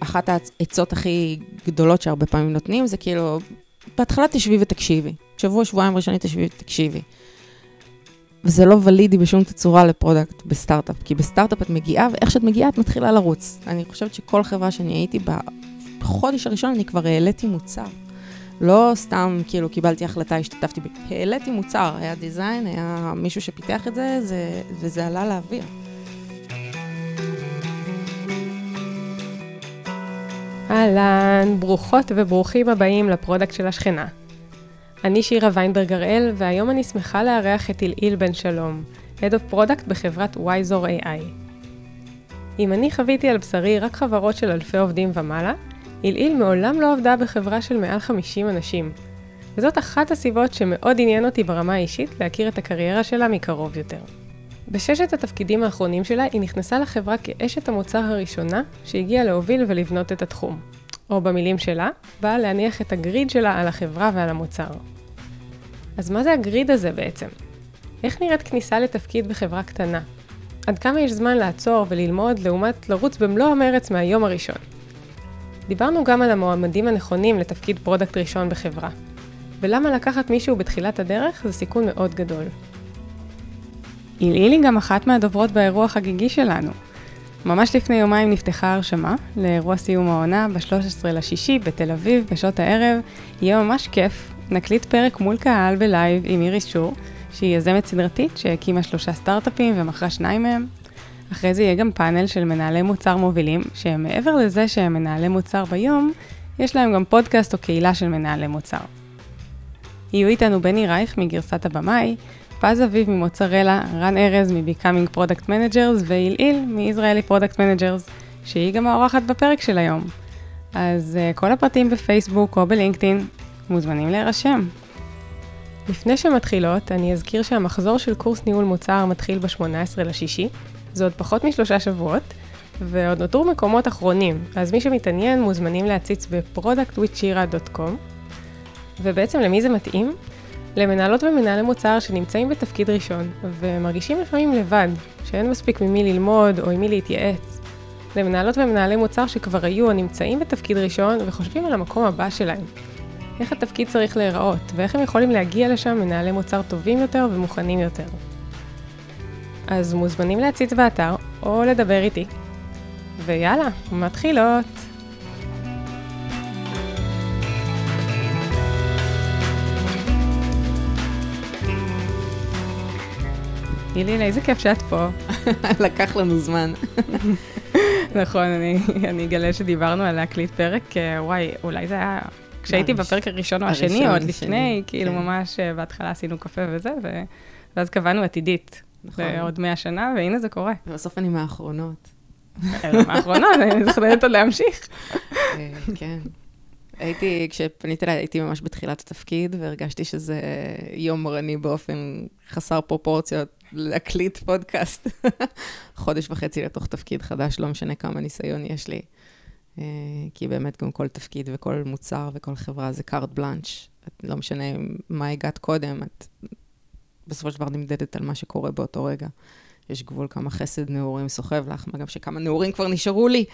אחת העצות הכי גדולות שהרבה פעמים נותנים, זה כאילו, בהתחלה תשבי ותקשיבי. שבוע, שבועיים ראשונים תשבי ותקשיבי. וזה לא ולידי בשום תצורה ל product בסטארט-אפ, כי בסטארט-אפ את מגיעה, ואיך שאת מגיעה את מתחילה לרוץ. אני חושבת שכל חברה שאני הייתי בה, בחודש הראשון אני כבר העליתי מוצר. לא סתם כאילו קיבלתי החלטה, השתתפתי, ב... העליתי מוצר, היה design, היה מישהו שפיתח את זה, זה וזה עלה לאוויר. אהלן, ברוכות וברוכים הבאים לפרודקט של השכנה. אני שירה ויינברג הראל, והיום אני שמחה לארח את אילאיל בן שלום, Head of Product בחברת Wizer AI. אם אני חוויתי על בשרי רק חברות של אלפי עובדים ומעלה, אילאיל מעולם לא עבדה בחברה של מעל 50 אנשים. וזאת אחת הסיבות שמאוד עניין אותי ברמה האישית להכיר את הקריירה שלה מקרוב יותר. בששת התפקידים האחרונים שלה היא נכנסה לחברה כאשת המוצר הראשונה שהגיעה להוביל ולבנות את התחום. או במילים שלה, באה להניח את ה grid שלה על החברה ועל המוצר. אז מה זה ה grid הזה בעצם? איך נראית כניסה לתפקיד בחברה קטנה? עד כמה יש זמן לעצור וללמוד לעומת לרוץ במלוא המרץ מהיום הראשון? דיברנו גם על המועמדים הנכונים לתפקיד product ראשון בחברה, ולמה לקחת מישהו בתחילת הדרך זה סיכון מאוד גדול. אילאיל היא גם אחת מהדוברות באירוע החגיגי שלנו. ממש לפני יומיים נפתחה הרשמה לאירוע סיום העונה ב-13 לשישי בתל אביב בשעות הערב. יהיה ממש כיף, נקליט פרק מול קהל בלייב עם איריס שור, שהיא יזמת סדרתית שהקימה שלושה סטארט-אפים ומכרה שניים מהם. אחרי זה יהיה גם פאנל של מנהלי מוצר מובילים, שהם מעבר לזה שהם מנהלי מוצר ביום, יש להם גם פודקאסט או קהילה של מנהלי מוצר. יהיו איתנו בני רייך מגרסת הבמאי, פז אביב ממוצרלה, רן ארז מ-Becoming Product Managers והילעיל מישראלי Product Managers, שהיא גם האורחת בפרק של היום. אז uh, כל הפרטים בפייסבוק או בלינקדאין מוזמנים להירשם. לפני שמתחילות, אני אזכיר שהמחזור של קורס ניהול מוצר מתחיל ב-18 לשישי, זה עוד פחות משלושה שבועות, ועוד נותרו מקומות אחרונים, אז מי שמתעניין מוזמנים להציץ ב-productwithshira.com. ובעצם למי זה מתאים? למנהלות ומנהלי מוצר שנמצאים בתפקיד ראשון, ומרגישים לפעמים לבד, שאין מספיק ממי ללמוד או עם מי להתייעץ. למנהלות ומנהלי מוצר שכבר היו או נמצאים בתפקיד ראשון וחושבים על המקום הבא שלהם. איך התפקיד צריך להיראות, ואיך הם יכולים להגיע לשם מנהלי מוצר טובים יותר ומוכנים יותר. אז מוזמנים להציץ באתר או לדבר איתי. ויאללה, מתחילות. גילינה, איזה כיף שאת פה. לקח לנו זמן. נכון, אני, אני אגלה שדיברנו על להקליט פרק, אה, וואי, אולי זה היה כשהייתי בפרק הראשון או השני, או עוד לפני, כאילו כן. ממש אה, בהתחלה עשינו קפה וזה, ואז קבענו עתידית. נכון. עוד מאה שנה, והנה זה קורה. ובסוף אני מהאחרונות. מהאחרונות, אני מתכננת עוד להמשיך. אה, כן. הייתי, כשפנית אליי, הייתי ממש בתחילת התפקיד, והרגשתי שזה יומרני באופן חסר פרופורציות להקליט פודקאסט. חודש וחצי לתוך תפקיד חדש, לא משנה כמה ניסיון יש לי. אה, כי באמת גם כל תפקיד וכל מוצר וכל חברה זה קארט בלאנץ'. לא משנה מה הגעת קודם, את בסופו של דבר נמדדת על מה שקורה באותו רגע. יש גבול כמה חסד נעורים סוחב לך, מה גם שכמה נעורים כבר נשארו לי.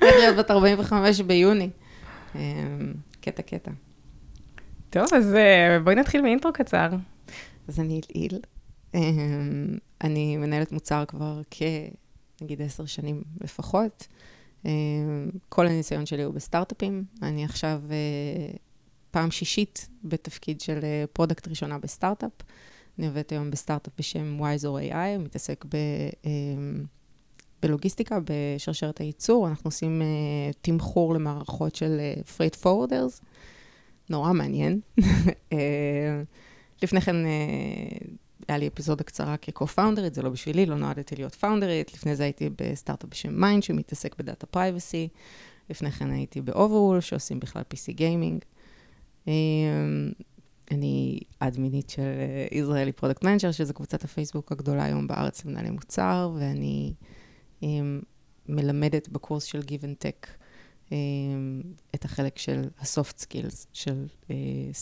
הולך להיות בת 45 ביוני. אמ, קטע, קטע. טוב, אז אה, בואי נתחיל מאינטרו קצר. אז אני אילאיל. אמ, אני מנהלת מוצר כבר כנגיד עשר שנים לפחות. אמ, כל הניסיון שלי הוא בסטארט-אפים. אני עכשיו אה, פעם שישית בתפקיד של product אה, ראשונה בסטארט-אפ. אני עובדת היום בסטארט-אפ בשם Wiser AI, מתעסק ב... בלוגיסטיקה, בשרשרת הייצור, אנחנו עושים אה, תמחור למערכות של freight forwarders, נורא מעניין. לפני כן אה, היה לי אפיזודה קצרה כ-co-founder ית, זה לא בשבילי, לא נועדתי להיות founder ית. לפני זה הייתי בסטארט-אפ בשם Mine, שמתעסק ב data privacy. לפני כן הייתי ב-Overwolf, שעושים בכלל PC gaming. אה, אני אדמינית של Israeli Product Manager, שזו קבוצת הפייסבוק הגדולה היום בארץ למנהלי מוצר, ואני... מלמדת בקורס של Give and Tech את החלק של ה-soft skills, של uh,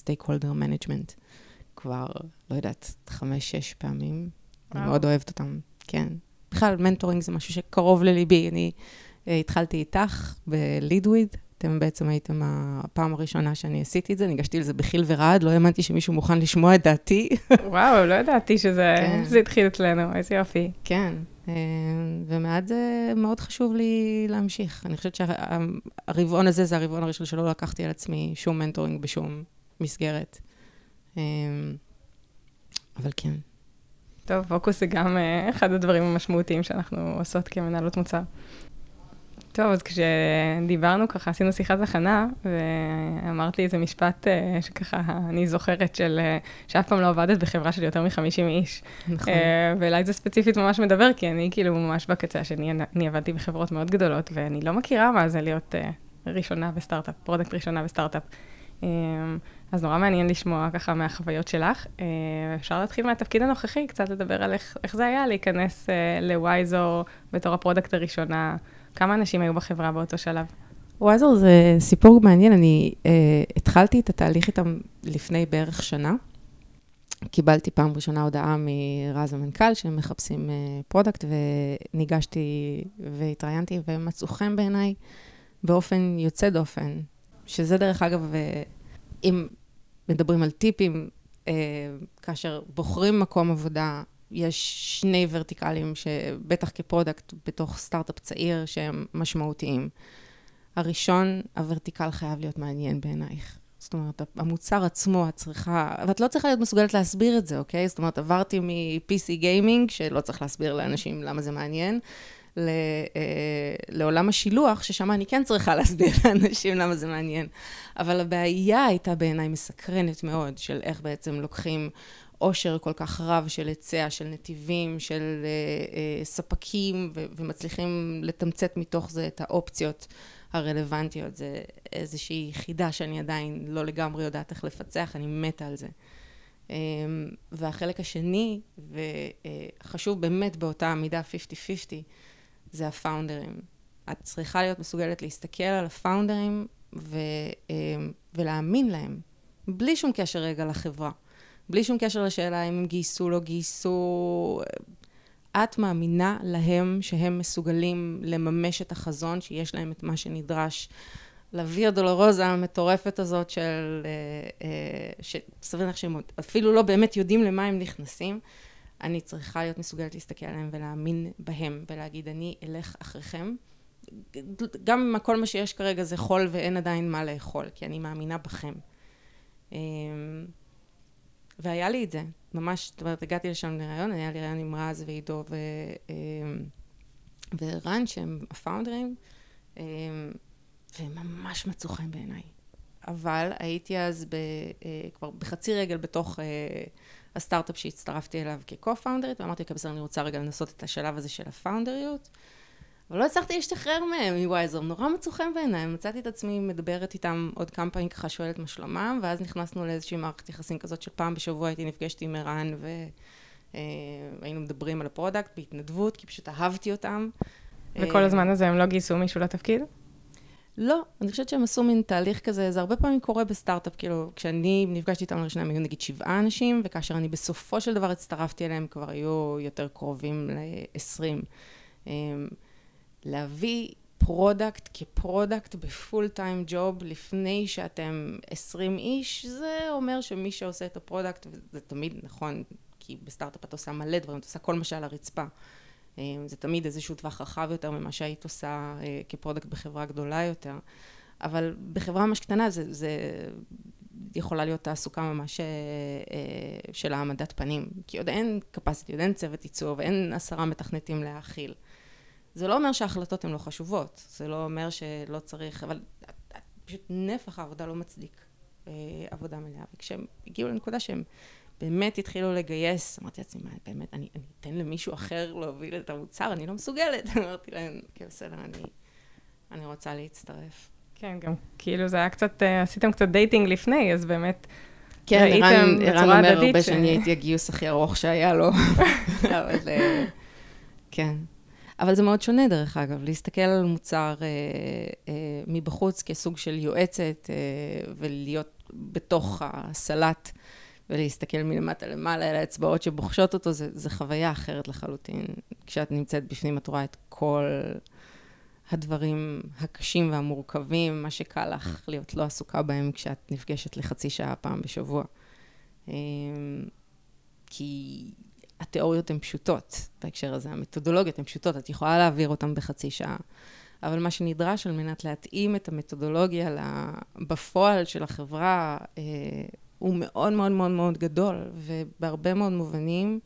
stakeholder management, כבר, לא יודעת, חמש-שש פעמים. וואו. אני מאוד אוהבת אותם, כן. בכלל, מנטורינג זה משהו שקרוב לליבי. אני אה, התחלתי איתך בלידוויד, אתם בעצם הייתם הפעם הראשונה שאני עשיתי את זה, ניגשתי לזה בחיל ורעד, לא האמנתי שמישהו מוכן לשמוע את דעתי. וואו, לא ידעתי שזה, כן. התחיל אצלנו, איזה יופי. כן, אה, ומעט זה מאוד חשוב לי להמשיך. אני חושבת שהרבעון הזה זה הרבעון הראשון שלא לקחתי על עצמי שום מנטורינג בשום מסגרת. אה, אבל כן. טוב, פוקוס זה גם אה, אחד הדברים המשמעותיים שאנחנו עושות כמנהלות מוצר. טוב, אז כשדיברנו ככה, עשינו שיחת הכנה, ואמרת לי איזה משפט אה, שככה, אני זוכרת של, אה, שאף פעם לא עבדת בחברה של יותר מ-50 איש. נכון. ואולי זה ספציפית ממש מדבר, כי אני כאילו ממש בקצה השני, אני עבדתי בחברות מאוד גדולות, ואני לא מכירה מה זה להיות ראשונה בסטארט-אפ, product ראשונה בסטארט-אפ. אז נורא מעניין לשמוע ככה מהחוויות שלך. אפשר להתחיל מהתפקיד הנוכחי, קצת לדבר על איך, איך זה היה להיכנס ל Wiser בתור ה product הראשונה. כמה אנשים היו בחברה באותו שלב? Wiser זה סיפור מעניין, אני אה, התחלתי את התהליך איתם לפני בערך שנה. קיבלתי פעם ראשונה הודעה מרז המנכ"ל שהם מחפשים אה, product, וניגשתי והתראיינתי, והם מצאו חן בעיניי באופן יוצא דופן. שזה דרך אגב, אה, אם מדברים על טיפים, אה, כאשר בוחרים מקום עבודה, יש שני ורטיקלים שבטח כ product בתוך סטארט-אפ צעיר שהם משמעותיים. הראשון, הוורטיקל חייב להיות מעניין בעינייך. זאת אומרת, המוצר עצמו, את צריכה, ואת לא צריכה להיות מסוגלת להסביר את זה, אוקיי? זאת אומרת, עברתי מ-PC גיימינג, שלא צריך להסביר לאנשים למה זה מעניין, ל, אה, לעולם השילוח, ששם אני כן צריכה להסביר לאנשים למה זה מעניין. אבל הבעיה הייתה בעיניי מסקרנת מאוד, של איך בעצם לוקחים עושר כל כך רב של היצע, של נתיבים, של אה, אה, ספקים, ו- ומצליחים לתמצת מתוך זה את האופציות הרלוונטיות. זה איזושהי יחידה שאני עדיין לא לגמרי יודעת איך לפצח, אני מתה על זה. אה, והחלק השני, וחשוב באמת באותה מידה 50-50, זה הפאונדרים. את צריכה להיות מסוגלת להסתכל על הפאונדרים ו, אה, ולהאמין להם, בלי שום קשר רגע לחברה. בלי שום קשר לשאלה אם הם גייסו, לא גייסו. את מאמינה להם שהם מסוגלים לממש את החזון, שיש להם את מה שנדרש. לוויה דולרוזה המטורפת הזאת של... אה, אה, שסביר לך שהם אפילו לא באמת יודעים למה הם נכנסים. אני צריכה להיות מסוגלת להסתכל עליהם ולהאמין בהם ולהגיד, אני אלך אחריכם. גם אם כל מה שיש כרגע זה חול ואין עדיין מה לאכול, כי אני מאמינה בכם. אמ, והיה לי את זה, ממש, זאת אומרת, הגעתי לשם לראיון, היה לי ראיון עם רז ועידו ו... אמ, ורן, שהם הפאונדרים, אמ, והם ממש מצאו חן בעיניי. אבל הייתי אז ב, אה, כבר בחצי רגל בתוך אה, הסטארט-אפ שהצטרפתי אליו כ-co-founderית, ואמרתי, אוקיי, בסדר, אני רוצה רגע לנסות את השלב הזה של הפאונדריות. אבל לא הצלחתי להשתחרר מהם, מווייזר, נורא מצאו חן בעיניי, מצאתי את עצמי מדברת איתם עוד כמה פעמים ככה שואלת מה שלומם, ואז נכנסנו לאיזושהי מערכת יחסים כזאת שפעם בשבוע הייתי נפגשת עם ערן והיינו אה, מדברים על ה product בהתנדבות, כי פשוט אהבתי אותם. וכל הזמן הזה הם לא גייסו מישהו לתפקיד? לא, אני חושבת שהם עשו מין תהליך כזה, זה הרבה פעמים קורה בסטארט-אפ, כאילו, כשאני נפגשתי איתם לראשונה, הם היו נגיד שבעה אנשים, וכאשר אני בסופו של דבר הצטרפתי אליהם, כבר היו יותר קרובים ל-20. להביא product כ product ב full-time job לפני שאתם 20 איש, זה אומר שמי שעושה את ה product, וזה תמיד נכון, כי בסטארט-אפ את עושה מלא דברים, את עושה כל מה שעל הרצפה. אה, זה תמיד איזשהו טווח רחב יותר ממה שהיית עושה אה, כ product בחברה גדולה יותר. אבל בחברה ממש קטנה זה, זה יכולה להיות תעסוקה ממש אה, של העמדת פנים. כי עוד אין capacity, עוד אין צוות ייצור ואין עשרה מתכנתים להאכיל. זה לא אומר שההחלטות הן לא חשובות, זה לא אומר שלא צריך, אבל פשוט נפח העבודה לא מצדיק אה, עבודה מלאה. וכשהם הגיעו לנקודה שהם באמת התחילו לגייס, אמרתי לעצמי, מה, באמת, אני, אני אתן למישהו אחר להוביל את המוצר, אני לא מסוגלת. אמרתי להם, כן, בסדר, אני, אני רוצה להצטרף. כן, גם כאילו זה היה קצת, אה, עשיתם קצת dating לפני, אז באמת... כן, ערן, ערן אומר הרבה ש... שאני הייתי הגיוס הכי ארוך שהיה לו, אבל אה, כן. אבל זה מאוד שונה דרך אגב, להסתכל על מוצר אה, אה, מבחוץ כסוג של יועצת אה, ולהיות בתוך הסלט ולהסתכל מלמטה למעלה על האצבעות שבוחשות אותו, זה, זה חוויה אחרת לחלוטין. כשאת נמצאת בפנים, את רואה את כל הדברים הקשים והמורכבים, מה שקל לך להיות לא עסוקה בהם כשאת נפגשת לחצי שעה פעם בשבוע. אמ, כי התיאוריות הן פשוטות בהקשר הזה, המתודולוגיות הן פשוטות, את יכולה להעביר אותן בחצי שעה. אבל מה שנדרש על מנת להתאים את המתודולוגיה בפועל של החברה, אה, הוא מאוד מאוד מאוד מאוד גדול, ובהרבה מאוד מובנים,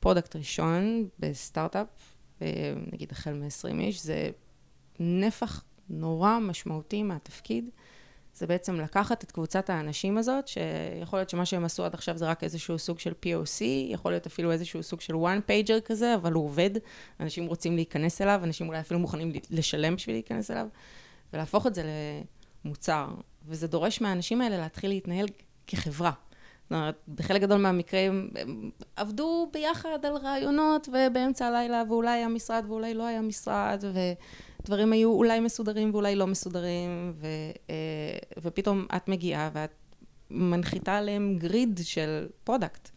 product ראשון בסטארט-אפ, אה, נגיד החל מ-20 איש, זה נפח נורא משמעותי מהתפקיד. זה בעצם לקחת את קבוצת האנשים הזאת, שיכול להיות שמה שהם עשו עד עכשיו זה רק איזשהו סוג של POC, יכול להיות אפילו איזשהו סוג של one pager כזה, אבל הוא עובד, אנשים רוצים להיכנס אליו, אנשים אולי אפילו מוכנים לשלם בשביל להיכנס אליו, ולהפוך את זה למוצר. וזה דורש מהאנשים האלה להתחיל להתנהל כחברה. זאת אומרת, בחלק גדול מהמקרים הם עבדו ביחד על רעיונות, ובאמצע הלילה, ואולי היה משרד ואולי לא היה משרד, ודברים היו אולי מסודרים ואולי לא מסודרים, ו, אה, ופתאום את מגיעה ואת מנחיתה עליהם grid של product.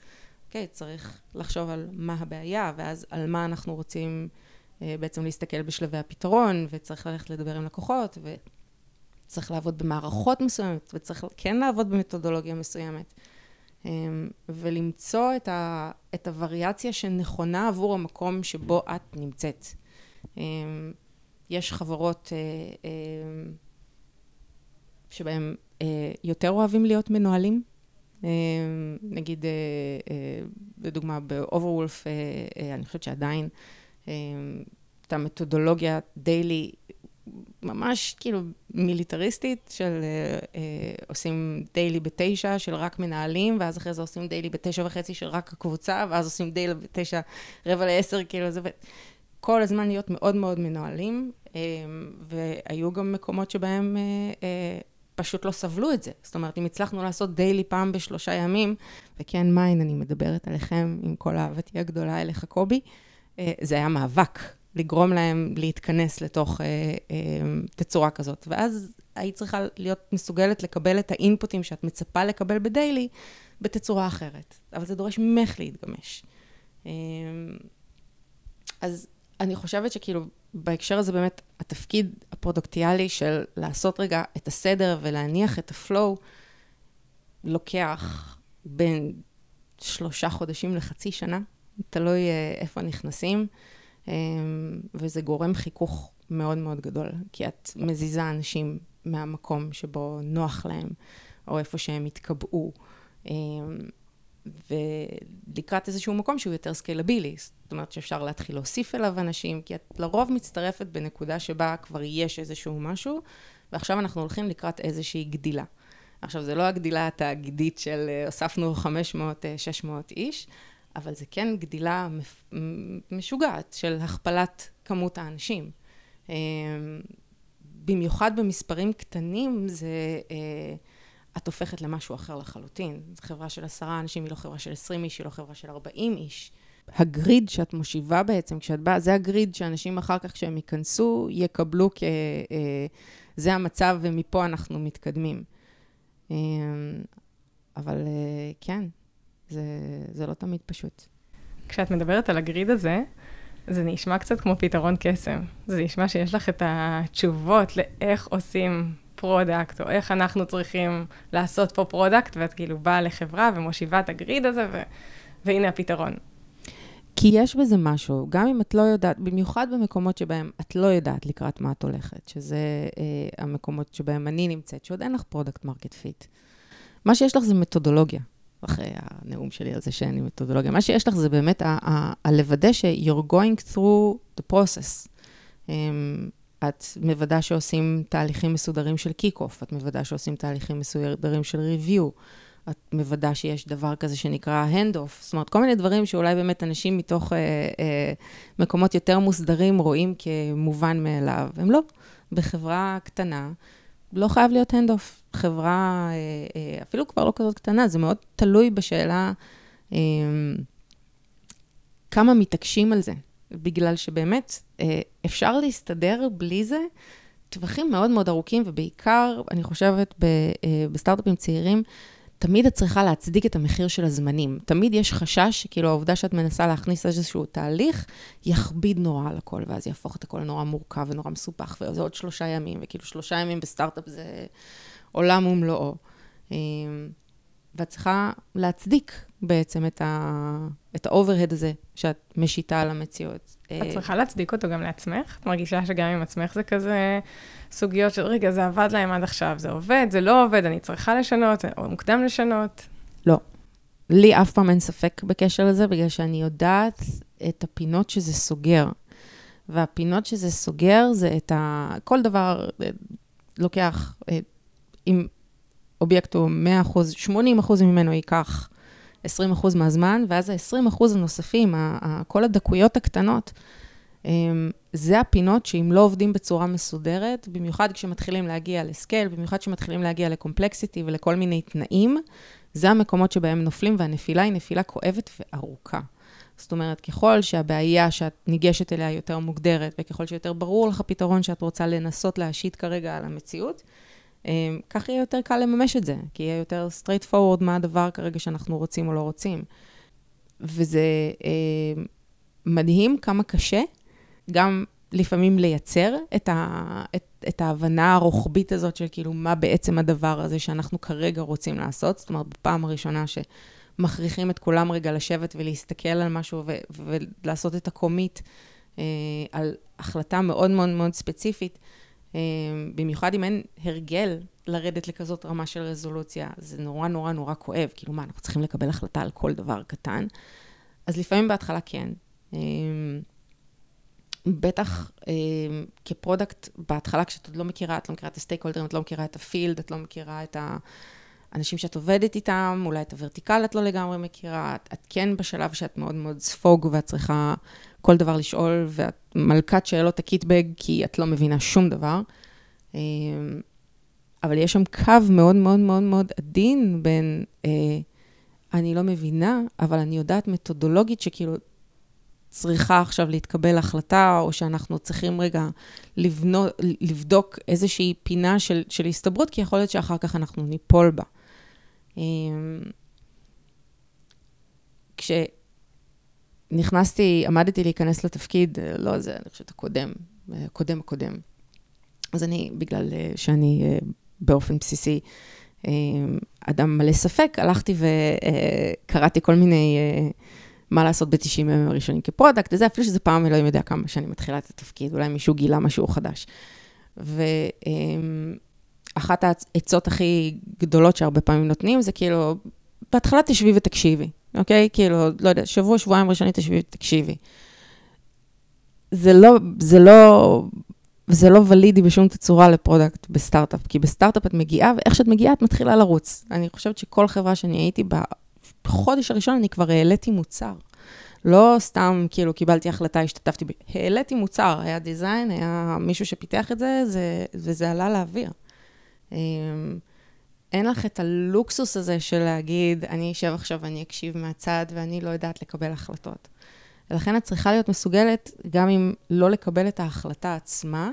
אוקיי, okay, צריך לחשוב על מה הבעיה, ואז על מה אנחנו רוצים אה, בעצם להסתכל בשלבי הפתרון, וצריך ללכת לדבר עם לקוחות, וצריך לעבוד במערכות מסוימת, וצריך כן לעבוד במתודולוגיה מסוימת. אמ, ולמצוא את, ה, את הווריאציה שנכונה עבור המקום שבו את נמצאת. אמ, יש חברות אה, אמ, שבהן אה, יותר אוהבים להיות מנוהלים. נגיד, אה, לדוגמה, באוברוולף, אני חושבת שעדיין את המתודולוגיה דיילי ממש כאילו מיליטריסטית של אה, אה, עושים דיילי בתשע של רק מנהלים, ואז אחרי זה עושים דיילי בתשע וחצי של רק הקבוצה, ואז עושים דיילי בתשע רבע לעשר, כאילו זה... כל הזמן להיות מאוד מאוד מנוהלים, אה, והיו גם מקומות שבהם אה, אה, פשוט לא סבלו את זה. זאת אומרת, אם הצלחנו לעשות דיילי פעם בשלושה ימים, וכן, מיין, אני מדברת עליכם עם כל אהבתי הגדולה אליך, קובי, אה, זה היה מאבק. לגרום להם להתכנס לתוך אה, אה, תצורה כזאת. ואז היית צריכה להיות מסוגלת לקבל את האינפוטים שאת מצפה לקבל בדיילי בתצורה אחרת. אבל זה דורש ממך להתגמש. אה, אז אני חושבת שכאילו, בהקשר הזה באמת, התפקיד הפרודוקטיאלי של לעשות רגע את הסדר ולהניח את הפלואו, לוקח בין שלושה חודשים לחצי שנה, תלוי אה, איפה נכנסים. אמ, וזה גורם חיכוך מאוד מאוד גדול, כי את מזיזה אנשים מהמקום שבו נוח להם, או איפה שהם התקבעו, אמ, ולקראת איזשהו מקום שהוא יותר סקיילבילי, זאת אומרת שאפשר להתחיל להוסיף אליו אנשים, כי את לרוב מצטרפת בנקודה שבה כבר יש איזשהו משהו, ועכשיו אנחנו הולכים לקראת איזושהי גדילה. עכשיו, זה לא הגדילה התאגידית של אה, הוספנו 500-600 אה, איש, אבל זה כן גדילה משוגעת של הכפלת כמות האנשים. אמ, במיוחד במספרים קטנים, זה, אה, את הופכת למשהו אחר לחלוטין. זו חברה של עשרה אנשים, היא לא חברה של עשרים איש, היא לא חברה של ארבעים איש. הגריד שאת מושיבה בעצם, כשאת באה, זה הגריד שאנשים אחר כך, כשהם ייכנסו, יקבלו כ... אה, זה המצב ומפה אנחנו מתקדמים. אבל אה, כן, זה, זה לא תמיד פשוט. כשאת מדברת על הגריד הזה, זה נשמע קצת כמו פתרון קסם. זה נשמע שיש לך את התשובות לאיך עושים product, או איך אנחנו צריכים לעשות פה product, ואת כאילו באה לחברה ומושיבה את ה grid הזה, ו... והנה הפתרון. כי יש בזה משהו, גם אם את לא יודעת, במיוחד במקומות שבהם את לא יודעת לקראת מה את הולכת, שזה אה, המקומות שבהם אני נמצאת, שעוד אין לך product market fit. מה שיש לך זה מתודולוגיה. אחרי הנאום שלי על זה שאין לי מתודולוגיה. מה שיש לך זה באמת לוודא ש-you're going through the process. אמ, את מוודא שעושים תהליכים מסודרים של kick-off, את מוודא שעושים תהליכים מסודרים של review, את מוודא שיש דבר כזה שנקרא hand-off, זאת אומרת, כל מיני דברים שאולי באמת אנשים מתוך אה, אה, מקומות יותר מוסדרים רואים כמובן מאליו, הם לא. בחברה קטנה, לא חייב להיות hand-off. חברה, אה, אה, אפילו כבר לא כזאת קטנה, זה מאוד תלוי בשאלה אה, כמה מתעקשים על זה. בגלל שבאמת אפשר להסתדר בלי זה טווחים מאוד מאוד ארוכים, ובעיקר, אני חושבת, בסטארט-אפים צעירים, תמיד את צריכה להצדיק את המחיר של הזמנים. תמיד יש חשש, כאילו העובדה שאת מנסה להכניס איזשהו תהליך, יכביד נורא על הכל, ואז יהפוך את הכל לנורא מורכב ונורא מסופח, וזה עוד שלושה ימים, וכאילו שלושה ימים בסטארט-אפ זה עולם ומלואו. ואת צריכה להצדיק בעצם את, ה... את ה overhead הזה שאת משיתה על המציאות. את צריכה להצדיק אותו גם לעצמך? את מרגישה שגם עם עצמך זה כזה סוגיות של, רגע, זה עבד להם עד עכשיו, זה עובד, זה לא עובד, אני צריכה לשנות, או מוקדם לשנות? לא. לי אף פעם אין ספק בקשר לזה, בגלל שאני יודעת את הפינות שזה סוגר. והפינות שזה סוגר זה את ה... כל דבר אה, לוקח, אה, אם אובייקט הוא 100 אחוז, 80 אחוז ממנו ייקח 20 אחוז מהזמן, ואז ה-20 אחוז הנוספים, כל הדקויות הקטנות, אמ, זה הפינות שאם לא עובדים בצורה מסודרת, במיוחד כשמתחילים להגיע לסקייל, במיוחד כשמתחילים להגיע לקומפלקסיטי ולכל מיני תנאים, זה המקומות שבהם נופלים, והנפילה היא נפילה כואבת וארוכה. זאת אומרת, ככל שהבעיה שאת ניגשת אליה יותר מוגדרת, וככל שיותר ברור לך פתרון שאת רוצה לנסות להשית כרגע על המציאות, כך יהיה יותר קל לממש את זה, כי יהיה יותר straight forward מה הדבר כרגע שאנחנו רוצים או לא רוצים. וזה אה, מדהים כמה קשה, גם לפעמים לייצר את, ה, את, את ההבנה הרוחבית הזאת של כאילו מה בעצם הדבר הזה שאנחנו כרגע רוצים לעשות. זאת אומרת, בפעם הראשונה שמכריחים את כולם רגע לשבת ולהסתכל על משהו ו, ולעשות את הקומיט אה, על החלטה מאוד מאוד מאוד ספציפית, אמ, במיוחד אם אין הרגל לרדת לכזאת רמה של רזולוציה, זה נורא נורא נורא כואב. כאילו, מה, אנחנו צריכים לקבל החלטה על כל דבר קטן? אז לפעמים בהתחלה כן. אמ, בטח אמ, כ product, בהתחלה כשאת עוד לא מכירה, את לא מכירה את ה stakeholderים, את לא מכירה את ה field, את לא מכירה את האנשים שאת עובדת איתם, אולי את ה vertical את לא לגמרי מכירה, את, את כן בשלב שאת מאוד מאוד ספוג ואת צריכה כל דבר לשאול, ואת מלכת שאלות הקיטבג, כי את לא מבינה שום דבר. אמ, אבל יש שם קו מאוד מאוד מאוד מאוד עדין בין, אה, אני לא מבינה, אבל אני יודעת מתודולוגית שכאילו צריכה עכשיו להתקבל החלטה, או שאנחנו צריכים רגע לבנות, לבדוק איזושהי פינה של, של הסתברות, כי יכול להיות שאחר כך אנחנו ניפול בה. אמ, כש... נכנסתי, עמדתי להיכנס לתפקיד, אה, לא זה, אני חושבת הקודם, אה, הקודם. אז אני, בגלל אה, שאני באופן בסיסי אדם מלא ספק, הלכתי וקראתי כל מיני, מה לעשות ב-90 ימים הראשונים כ product, וזה אפילו שזה פעם אלוהים יודע כמה שאני מתחילה את התפקיד, אולי מישהו גילה משהו חדש. ואחת העצות הכי גדולות שהרבה פעמים נותנים, זה כאילו, בהתחלה תשבי ותקשיבי. אוקיי? כאילו, לא יודע, שבוע, שבועיים ראשונים תשבי, תקשיבי. זה לא, זה לא, זה לא valid בשום תצורה ל product בסטארט-אפ, כי בסטארט-אפ את מגיעה, ואיך שאת מגיעה, את מתחילה לרוץ. אני חושבת שכל חברה שאני הייתי בה, בחודש הראשון אני כבר העליתי מוצר. לא סתם, כאילו, קיבלתי החלטה, השתתפתי, ב... העליתי מוצר, היה design, היה מישהו שפיתח את זה, זה וזה עלה לאוויר. אמ, אין לך את הלוקסוס הזה של להגיד, אני אשב עכשיו ואני אקשיב מהצד ואני לא יודעת לקבל החלטות. ולכן את צריכה להיות מסוגלת, גם אם לא לקבל את ההחלטה עצמה,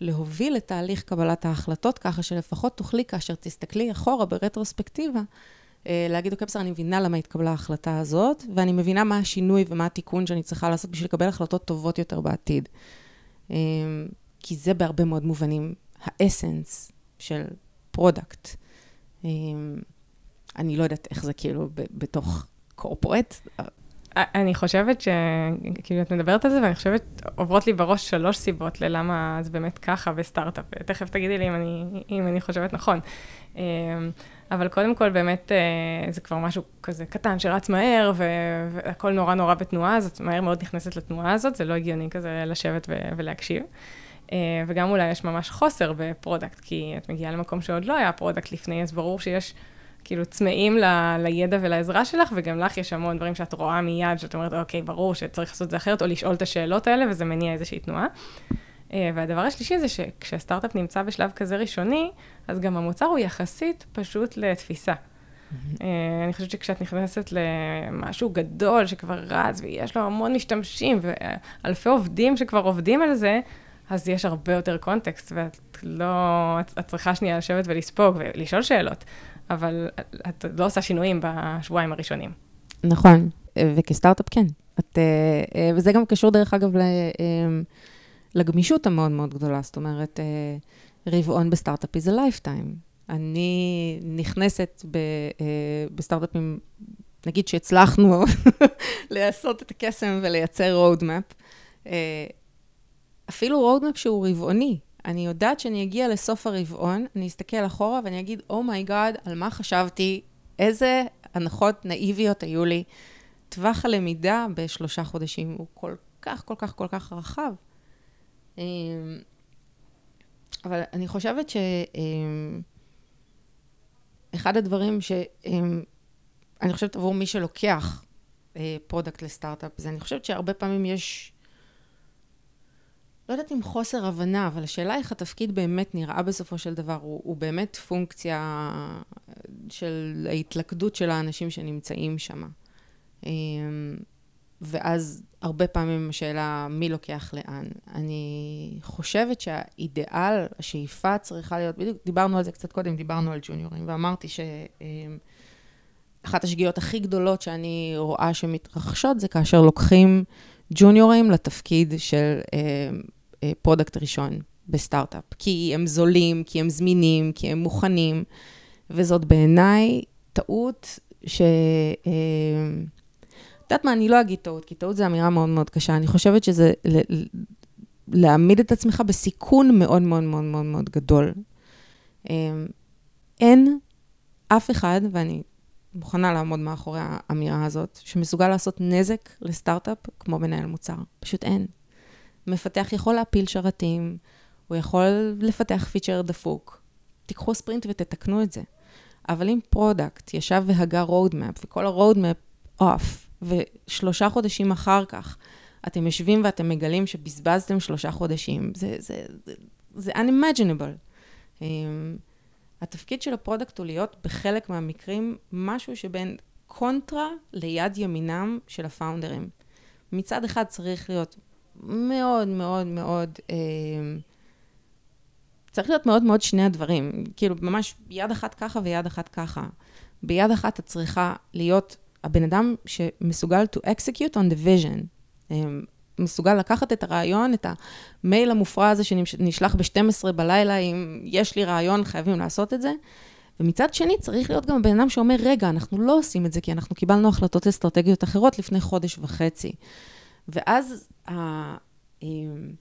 להוביל את תהליך קבלת ההחלטות, ככה שלפחות תוכלי, כאשר תסתכלי אחורה ברטרוספקטיבה, אה, להגיד, אוקיי, בסדר, אני מבינה למה התקבלה ההחלטה הזאת, ואני מבינה מה השינוי ומה התיקון שאני צריכה לעשות בשביל לקבל החלטות טובות יותר בעתיד. אה, כי זה בהרבה מאוד מובנים ה essence של product. אמ, אני לא יודעת איך זה כאילו בתוך corporate. אני חושבת ש... כאילו, את מדברת על זה, ואני חושבת, עוברות לי בראש שלוש סיבות ללמה זה באמת ככה בסטארט-אפ. תכף תגידי לי אם אני, אם אני חושבת נכון. אמ, אבל קודם כל, באמת, אה, זה כבר משהו כזה קטן שרץ מהר, והכל נורא נורא בתנועה, אז את מהר מאוד נכנסת לתנועה הזאת, זה לא הגיוני כזה לשבת ולהקשיב. אה, וגם אולי יש ממש חוסר ב product, כי את מגיעה למקום שעוד לא היה product לפני, אז ברור שיש כאילו צמאים ל, לידע ולעזרה שלך, וגם לך יש המון דברים שאת רואה מיד, שאת אומרת, אוקיי, ברור שצריך לעשות את זה אחרת, או לשאול את השאלות האלה, וזה מניע איזושהי תנועה. אה, והדבר השלישי זה שכשהסטארט-אפ נמצא בשלב כזה ראשוני, אז גם המוצר הוא יחסית פשוט לתפיסה. Mm-hmm. אני חושבת שכשאת נכנסת למשהו גדול שכבר רץ, ויש לו המון משתמשים, ואלפי עובדים שכבר עובדים על זה, אז יש הרבה יותר קונטקסט, ואת לא, את, את צריכה שנייה לשבת ולספוג ולשאול שאלות. אבל את לא עושה שינויים בשבועיים הראשונים. נכון, וכסטארט-אפ כן. את, וזה גם קשור, דרך אגב, לגמישות המאוד מאוד גדולה. זאת אומרת, רבעון בסטארט-אפ is a lifetime. אני נכנסת ב, בסטארט-אפים, נגיד שהצלחנו לעשות את הקסם ולייצר roadmap. אפילו roadmap שהוא רבעוני. אני יודעת שאני אגיע לסוף הרבעון, אני אסתכל אחורה ואני אגיד, oh my god, על מה חשבתי, איזה הנחות נאיביות היו לי. טווח הלמידה בשלושה חודשים הוא כל כך, כל כך, כל כך רחב. אמ, אבל אני חושבת שאחד אמ, הדברים ש... אמ, אני חושבת עבור מי שלוקח product אה, לסטארט-אפ, זה אני חושבת שהרבה פעמים יש לא יודעת אם חוסר הבנה, אבל השאלה איך התפקיד באמת נראה בסופו של דבר, הוא, הוא באמת פונקציה של ההתלכדות של האנשים שנמצאים שם. אמ, ואז הרבה פעמים השאלה מי לוקח לאן. אני חושבת שהאידיאל, השאיפה צריכה להיות, בדיוק דיברנו על זה קצת קודם, דיברנו על ג'וניורים, ואמרתי שאחת השגיאות הכי גדולות שאני רואה שמתרחשות זה כאשר לוקחים ג'וניורים לתפקיד של product ראשון בסטארט-אפ. כי הם זולים, כי הם זמינים, כי הם מוכנים, וזאת בעיניי טעות ש... את יודעת מה, אני לא אגיד טעות, כי טעות זו אמירה מאוד מאוד קשה. אני חושבת שזה להעמיד את עצמך בסיכון מאוד מאוד מאוד מאוד מאוד גדול. אין אף אחד, ואני מוכנה לעמוד מאחורי האמירה הזאת, שמסוגל לעשות נזק לסטארט-אפ כמו מנהל מוצר. פשוט אין. מפתח יכול להפיל שרתים, הוא יכול לפתח פיצ'ר דפוק. תיקחו ספרינט ותתקנו את זה. אבל אם product ישב והגה roadmap, וכל ה roadmap off, ושלושה חודשים אחר כך אתם יושבים ואתם מגלים שבזבזתם שלושה חודשים, זה, זה, זה, זה unimaginable. Um, התפקיד של ה product הוא להיות בחלק מהמקרים משהו שבין קונטרה ליד ימינם של ה founderים. מצד אחד צריך להיות מאוד מאוד מאוד, אה, צריך להיות מאוד מאוד שני הדברים. כאילו, ממש יד אחת ככה ויד אחת ככה. ביד אחת את צריכה להיות הבן אדם שמסוגל to execute on the vision. אה, מסוגל לקחת את הרעיון, את המייל המופרע הזה שנשלח ב-12 בלילה, אם יש לי רעיון, חייבים לעשות את זה. ומצד שני, צריך להיות גם בן אדם שאומר, רגע, אנחנו לא עושים את זה, כי אנחנו קיבלנו החלטות אסטרטגיות אחרות לפני חודש וחצי. ואז ה, אמ,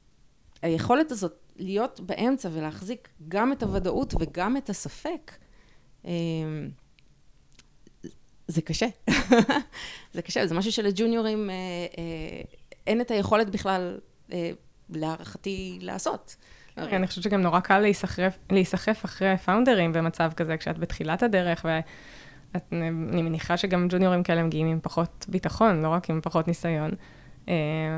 היכולת הזאת להיות באמצע ולהחזיק גם את הוודאות וגם את הספק, אמ, זה קשה. זה קשה, זה משהו שלג'וניורים אה, אה, אין את היכולת בכלל, אה, להערכתי, לעשות. כן, אני חושבת שגם נורא קל להיסחף אחרי פאונדרים במצב כזה, כשאת בתחילת הדרך, ואני מניחה שגם ג'וניורים כאלה מגיעים עם פחות ביטחון, לא רק עם פחות ניסיון. אה,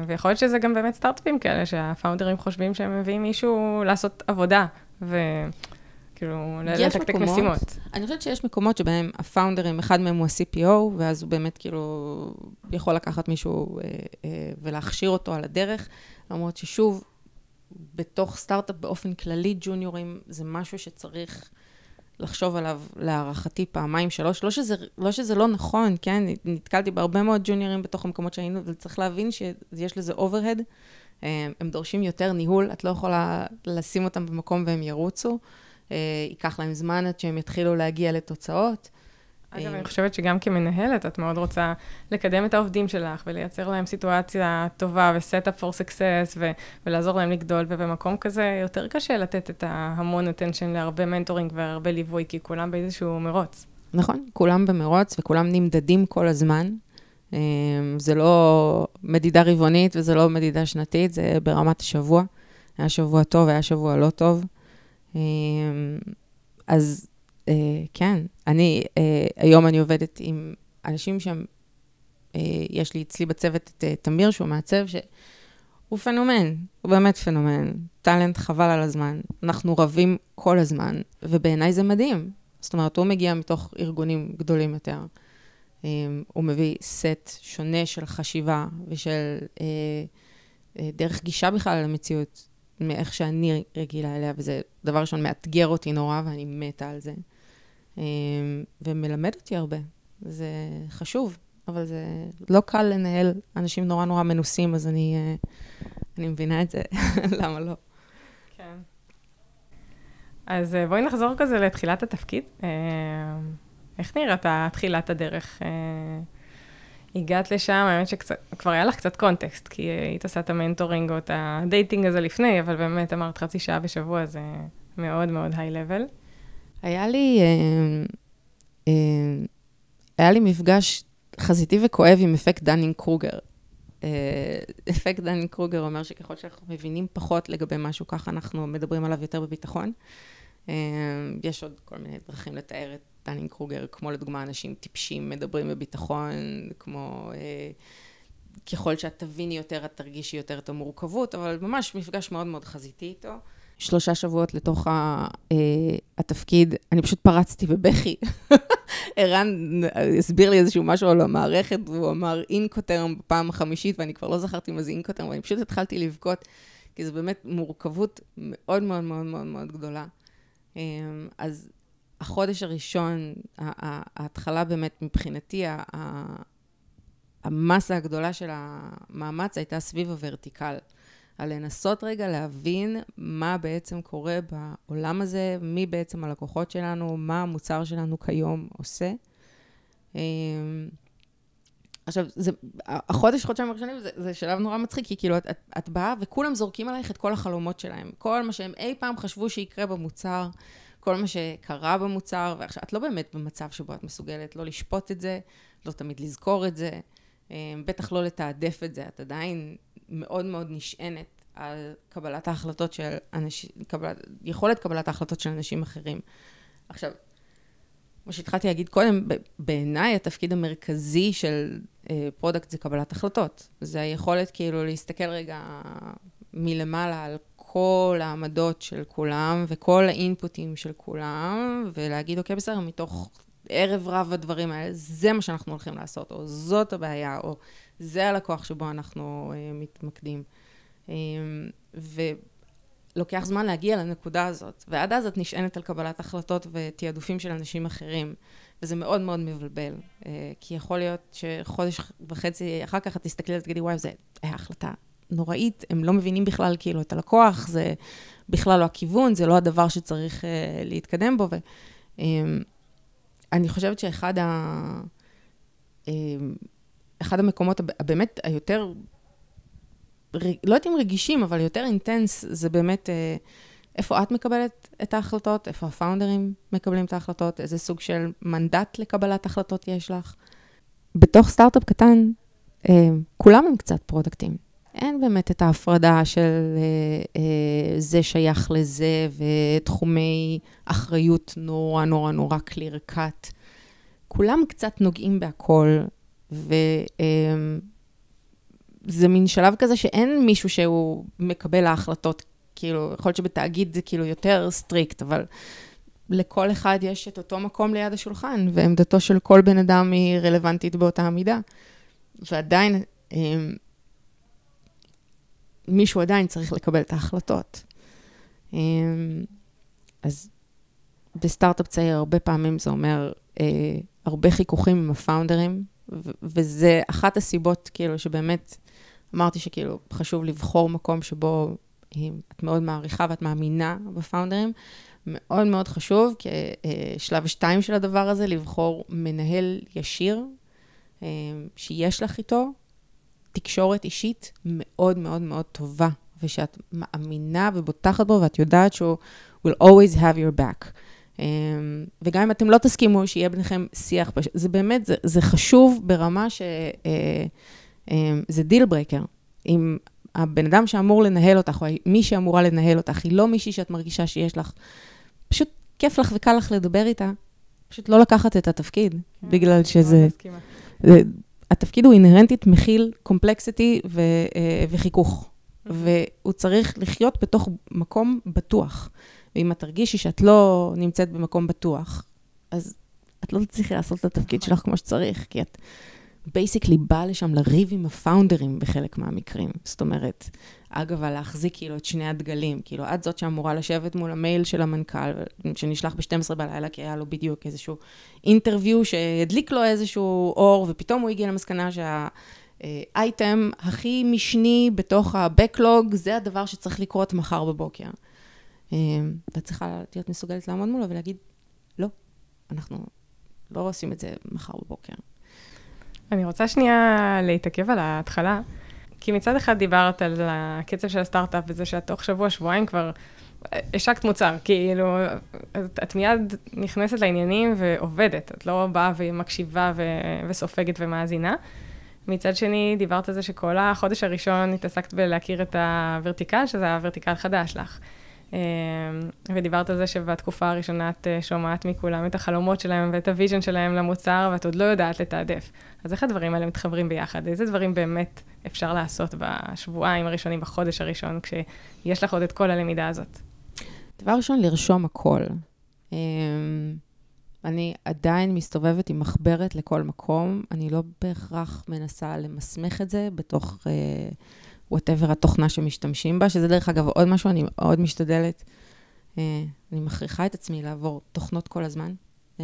ויכול להיות שזה גם באמת סטארט-אפים כאלה, שהפאונדרים חושבים שהם מביאים מישהו לעשות עבודה, וכאילו, לתקתק משימות. אני חושבת שיש מקומות שבהם ה founderים, אחד מהם הוא ה-CPO, ואז הוא באמת כאילו יכול לקחת מישהו אה, אה, ולהכשיר אותו על הדרך, למרות ששוב, בתוך סטארט-אפ באופן כללי, ג'וניורים זה משהו שצריך... לחשוב עליו להערכתי פעמיים, שלוש. לא שזה, לא שזה לא נכון, כן? נתקלתי בהרבה מאוד ג'וניורים בתוך המקומות שהיינו, וצריך להבין שיש לזה overhead. הם דורשים יותר ניהול, את לא יכולה לשים אותם במקום והם ירוצו. אה, ייקח להם זמן עד שהם יתחילו להגיע לתוצאות. אגב, אני חושבת שגם כמנהלת, את מאוד רוצה לקדם את העובדים שלך ולייצר להם סיטואציה טובה ו-set up for success ו- ולעזור להם לגדול, ובמקום כזה יותר קשה לתת את ההמון attention להרבה מנטורינג והרבה ליווי, כי כולם באיזשהו מרוץ. נכון, כולם במרוץ וכולם נמדדים כל הזמן. אמ, זה לא מדידה רבעונית וזה לא מדידה שנתית, זה ברמת השבוע. היה שבוע טוב, היה שבוע לא טוב. אמ, אז אה, כן, אני, אה, היום אני עובדת עם אנשים שהם, אה, יש לי אצלי בצוות את אה, תמיר, שהוא מעצב, שהוא פנומן, הוא באמת פנומן, טאלנט חבל על הזמן. אנחנו רבים כל הזמן, ובעיניי זה מדהים. זאת אומרת, הוא מגיע מתוך ארגונים גדולים יותר. אה, הוא מביא סט שונה של חשיבה ושל אה, אה, דרך גישה בכלל למציאות, מאיך שאני רגילה אליה, וזה דבר ראשון מאתגר אותי נורא, ואני מתה על זה. ומלמד אותי הרבה. זה חשוב, אבל זה לא קל לנהל אנשים נורא נורא מנוסים, אז אני, אני מבינה את זה, למה לא. כן. אז בואי נחזור כזה לתחילת התפקיד. איך נראית תחילת הדרך? הגעת לשם, האמת שכבר היה לך קצת context, כי היית עושה את ה mentoring או את ה dating הזה לפני, אבל באמת אמרת חצי שעה בשבוע, זה מאוד מאוד high-level. היה לי, אה, אה, היה לי מפגש חזיתי וכואב עם אפקט דנינג קרוגר. אה, אפקט דנינג קרוגר אומר שככל שאנחנו מבינים פחות לגבי משהו, ככה אנחנו מדברים עליו יותר בביטחון. יש עוד כל מיני דרכים לתאר את דנינג קרוגר, כמו לדוגמה אנשים טיפשים מדברים בביטחון, כמו ככל שאת תביני יותר, את תרגישי יותר את המורכבות, אבל ממש מפגש מאוד מאוד חזיתי איתו. שלושה שבועות לתוך אה, התפקיד, אני פשוט פרצתי בבכי. ערן הסביר לי איזשהו משהו על המערכת, והוא אמר אינקוטרם בפעם החמישית, ואני כבר לא זכרתי מה זה אינקוטרם, ואני פשוט התחלתי לבכות, כי זו באמת מורכבות מאוד מאוד מאוד מאוד מאוד גדולה. אה, אז החודש הראשון, ההתחלה באמת מבחינתי, המסה הגדולה של המאמץ הייתה סביב הוורטיקל. על לנסות רגע להבין מה בעצם קורה בעולם הזה, מי בעצם הלקוחות שלנו, מה המוצר שלנו כיום עושה. אמ, עכשיו, זה, החודש, חודשיים הראשונים, זה, זה שלב נורא מצחיק, כי כאילו, את, את, את באה וכולם זורקים עלייך את כל החלומות שלהם. כל מה שהם אי פעם חשבו שיקרה במוצר, כל מה שקרה במוצר, ועכשיו את לא באמת במצב שבו את מסוגלת לא לשפוט את זה, לא תמיד לזכור את זה, אה, בטח לא לתעדף את זה, את עדיין מאוד מאוד נשענת על קבלת ההחלטות של אנשים, קבלת, יכולת קבלת ההחלטות של אנשים אחרים. עכשיו, כמו שהתחלתי להגיד קודם, בעיניי התפקיד המרכזי של אה, product זה קבלת החלטות. זה היכולת כאילו להסתכל רגע מלמעלה על כל העמדות של כולם וכל האינפוטים של כולם, ולהגיד, אוקיי, בסדר, מתוך ערב רב הדברים האלה, זה מה שאנחנו הולכים לעשות, או זאת הבעיה, או זה הלקוח שבו אנחנו אה, מתמקדים. אה, ולוקח זמן להגיע לנקודה הזאת, ועד אז את נשענת על קבלת החלטות ותעדופים של אנשים אחרים, וזה מאוד מאוד מבלבל, אה, כי יכול להיות שחודש וחצי אחר כך את תסתכלי ותגידי, וואי, זו החלטה נוראית, הם לא מבינים בכלל כאילו את הלקוח, זה בכלל לא הכיוון, זה לא הדבר שצריך uh, להתקדם בו. ואני um, חושבת שאחד ה... Um, אחד המקומות הבאמת היותר, לא יודעת אם רגישים, אבל יותר אינטנס, זה באמת uh, איפה את מקבלת את ההחלטות, איפה הפאונדרים מקבלים את ההחלטות, איזה סוג של מנדט לקבלת החלטות יש לך. בתוך סטארט-אפ קטן, uh, כולם הם קצת product ים. אין באמת את ההפרדה של אה, אה, זה שייך לזה ותחומי אחריות נורא נורא נורא clear cut. כולם קצת נוגעים בהכל, וזה מין שלב כזה שאין מישהו שהוא מקבל ההחלטות, כאילו, יכול להיות שבתאגיד זה כאילו יותר strict, אבל לכל אחד יש את אותו מקום ליד השולחן, ועמדתו של כל בן אדם היא רלוונטית באותה מידה. ועדיין, אה, מישהו עדיין צריך לקבל את ההחלטות. אמ, אז בסטארט-אפ צעיר הרבה פעמים זה אומר אה, הרבה חיכוכים עם הפאונדרים, וזה אחת הסיבות, כאילו, שבאמת אמרתי שכאילו חשוב לבחור מקום שבו אה, את מאוד מעריכה ואת מאמינה בפאונדרים. מאוד מאוד חשוב, כשלב אה, שתיים של הדבר הזה, לבחור מנהל ישיר, אה, שיש לך איתו, תקשורת אישית מאוד מאוד מאוד טובה, ושאת מאמינה ובוטחת בו, ואת יודעת שהוא will always have your back. Um, וגם אם אתם לא תסכימו שיהיה ביניכם שיח, זה באמת, זה, זה חשוב ברמה שזה uh, uh, deal breaker. אם הבן אדם שאמור לנהל אותך, או מי שאמורה לנהל אותך, היא לא מישהי שאת מרגישה שיש לך, פשוט כיף לך וקל לך לדבר איתה, פשוט לא לקחת את התפקיד, כן, בגלל שזה... זה, התפקיד הוא inherently מכיל complexity ו, אה, וחיכוך, והוא צריך לחיות בתוך מקום בטוח. ואם את תרגישי שאת לא נמצאת במקום בטוח, אז את לא תצליחי לעשות את התפקיד שלך כמו שצריך, כי את basically בא לשם לריב עם ה founder ים בחלק מהמקרים. זאת אומרת, אגב, על להחזיק כאילו את שני הדגלים. כאילו, את זאת שאמורה לשבת מול המייל של המנכ"ל, שנשלח ב-12 בלילה, כי היה לו בדיוק איזשהו interview שהדליק לו איזשהו אור, ופתאום הוא הגיע למסקנה שה... אייטם הכי משני בתוך ה-Backlog, זה הדבר שצריך לקרות מחר בבוקר. ואת צריכה להיות מסוגלת לעמוד מולו ולהגיד, לא, אנחנו לא עושים את זה מחר בבוקר. אני רוצה שנייה להתעכב על ההתחלה, כי מצד אחד דיברת על הקצב של הסטארט-אפ וזה שאת תוך שבוע, שבועיים כבר השקת מוצר, כאילו, את, את מיד נכנסת לעניינים ועובדת, את לא באה ומקשיבה ו, וסופגת ומאזינה. מצד שני, דיברת על זה שכל החודש הראשון התעסקת בלהכיר את הוורטיקל, שזה הוורטיקל חדש לך. אמ, ודיברת על זה שבתקופה הראשונה את אה, שומעת מכולם את החלומות שלהם ואת ה vision שלהם למוצר, ואת עוד לא יודעת לתעדף. אז איך הדברים האלה מתחברים ביחד? איזה דברים באמת אפשר לעשות בשבועיים הראשונים, בחודש הראשון, כשיש לך עוד את כל הלמידה הזאת? דבר ראשון, לרשום הכל. אמ, אני עדיין מסתובבת עם מחברת לכל מקום, אני לא בהכרח מנסה למסמך את זה בתוך whatever התוכנה שמשתמשים בה, שזה דרך אגב עוד משהו, אני מאוד משתדלת. Uh, אני מכריחה את עצמי לעבור תוכנות כל הזמן, uh,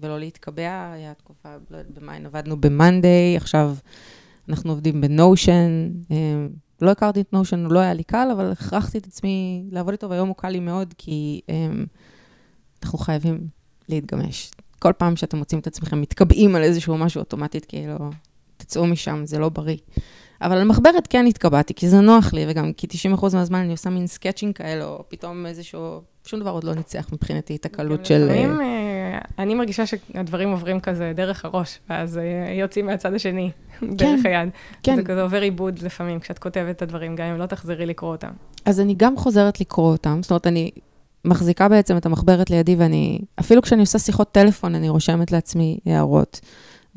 ולא להתקבע. היה תקופה, לא יודעת, ב main עבדנו ב-Monday, עכשיו אנחנו עובדים ב Notion. Uh, לא הכרתי את Notion, הוא לא היה לי קל, אבל הכרחתי את עצמי לעבוד איתו, והיום הוא קל לי מאוד, כי אנחנו חייבים להתגמש. כל פעם שאתם מוצאים את עצמכם מתקבעים על איזשהו משהו אוטומטית, כאילו, תצאו משם, זה לא בריא. אבל על מחברת כן התקבעתי, כי זה נוח לי, וגם כי 90% מהזמן אני עושה מין sketching כאלה, או פתאום איזשהו, שום דבר עוד לא ניצח מבחינתי את הקלות של... לפעמים אה, אני מרגישה שהדברים עוברים כזה דרך הראש, ואז אה, יוצאים מהצד השני, כן, דרך היד. כן. זה כזה עובר עיבוד לפעמים, כשאת כותבת את הדברים, גם אם לא תחזרי לקרוא אותם. אז אני גם חוזרת לקרוא אותם, זאת אומרת, אני מחזיקה בעצם את המחברת לידי, ואני, אפילו כשאני עושה שיחות טלפון, אני רושמת לעצמי הערות.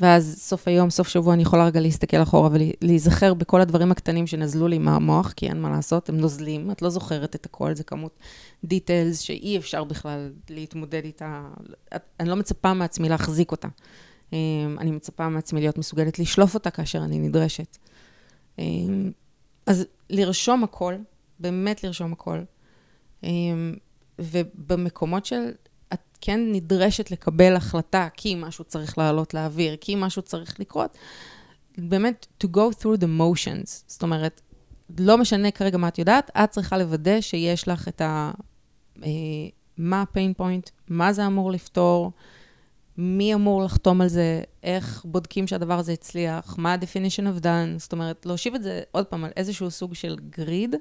ואז סוף היום, סוף שבוע, אני יכולה רגע להסתכל אחורה ולהיזכר בכל הדברים הקטנים שנזלו לי מהמוח, כי אין מה לעשות, הם נוזלים, את לא זוכרת את הכל, זה כמות דיטיילס שאי אפשר בכלל להתמודד איתה. אני לא מצפה מעצמי להחזיק אותה. אמ, אני מצפה מעצמי להיות מסוגלת לשלוף אותה כאשר אני נדרשת. אמ, אז לרשום הכל, באמת לרשום הכל. אמ, ובמקומות של את כן נדרשת לקבל החלטה, כי משהו צריך לעלות לאוויר, כי משהו צריך לקרות, באמת, to go through the motions. זאת אומרת, לא משנה כרגע מה את יודעת, את צריכה לוודא שיש לך את ה... אה, מה ה-pain point, מה זה אמור לפתור, מי אמור לחתום על זה, איך בודקים שהדבר הזה הצליח, מה ה-definition of done, זאת אומרת, להושיב את זה עוד פעם על איזשהו סוג של גריד,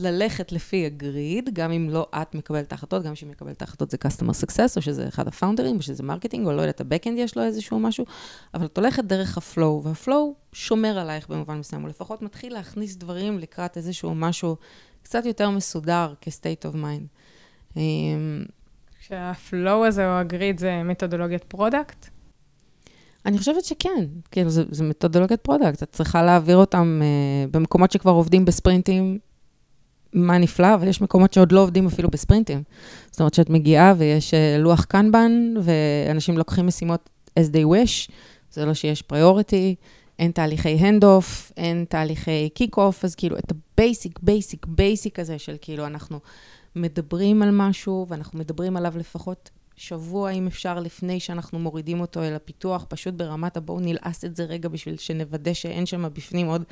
ללכת לפי ה grid, גם אם לא את מקבלת את ההחלטות, גם שמי מקבל את ההחלטות זה customer success, או שזה אחד ה founder ים, או שזה marketing, או לא יודעת, ה-Backend יש לו איזשהו משהו, אבל את הולכת דרך ה flow, וה flow שומר עלייך במובן מסוים, או לפחות מתחיל להכניס דברים לקראת איזשהו משהו קצת יותר מסודר כ-state of mind. אמ, שה flow הזה או ה grid זה מתודולוגיית product? אני חושבת שכן, כאילו, זה, זה מתודולוגיית product. את צריכה להעביר אותם uh, במקומות שכבר עובדים בספרינטים, מה נפלא, אבל יש מקומות שעוד לא עובדים אפילו בספרינטים. זאת אומרת שאת מגיעה ויש אה, לוח Kanban, ואנשים לוקחים משימות as they wish, זה לא שיש priority, אין תהליכי hand-off, אין תהליכי kick-off, אז כאילו את ה basic, basic, basic הזה של כאילו אנחנו מדברים על משהו, ואנחנו מדברים עליו לפחות שבוע, אם אפשר, לפני שאנחנו מורידים אותו אל הפיתוח, פשוט ברמת הבואו נלעס את זה רגע בשביל שנוודא שאין שם בפנים עוד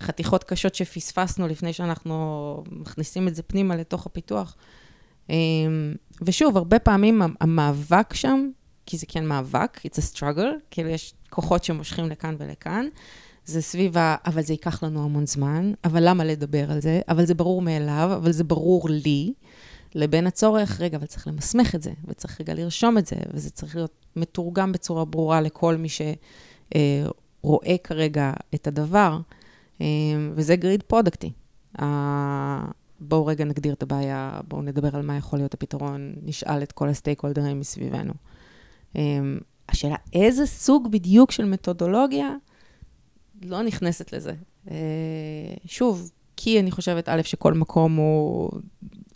חתיכות קשות שפספסנו לפני שאנחנו מכניסים את זה פנימה לתוך הפיתוח. אמ, ושוב, הרבה פעמים המאבק שם, כי זה כן מאבק, it's a struggle, כאילו יש כוחות שמושכים לכאן ולכאן, זה סביב ה... אבל זה ייקח לנו המון זמן, אבל למה לדבר על זה? אבל זה ברור מאליו, אבל זה ברור לי. לבין הצורך, רגע, אבל צריך למסמך את זה, וצריך רגע לרשום את זה, וזה צריך להיות מתורגם בצורה ברורה לכל מי שרואה כרגע את הדבר. אמ, וזה grid product י. בואו רגע נגדיר את הבעיה, בואו נדבר על מה יכול להיות הפתרון, נשאל את כל ה stakeholder ים מסביבנו. אמ, השאלה, איזה סוג בדיוק של מתודולוגיה, לא נכנסת לזה. אה, שוב, כי אני חושבת, א', שכל מקום הוא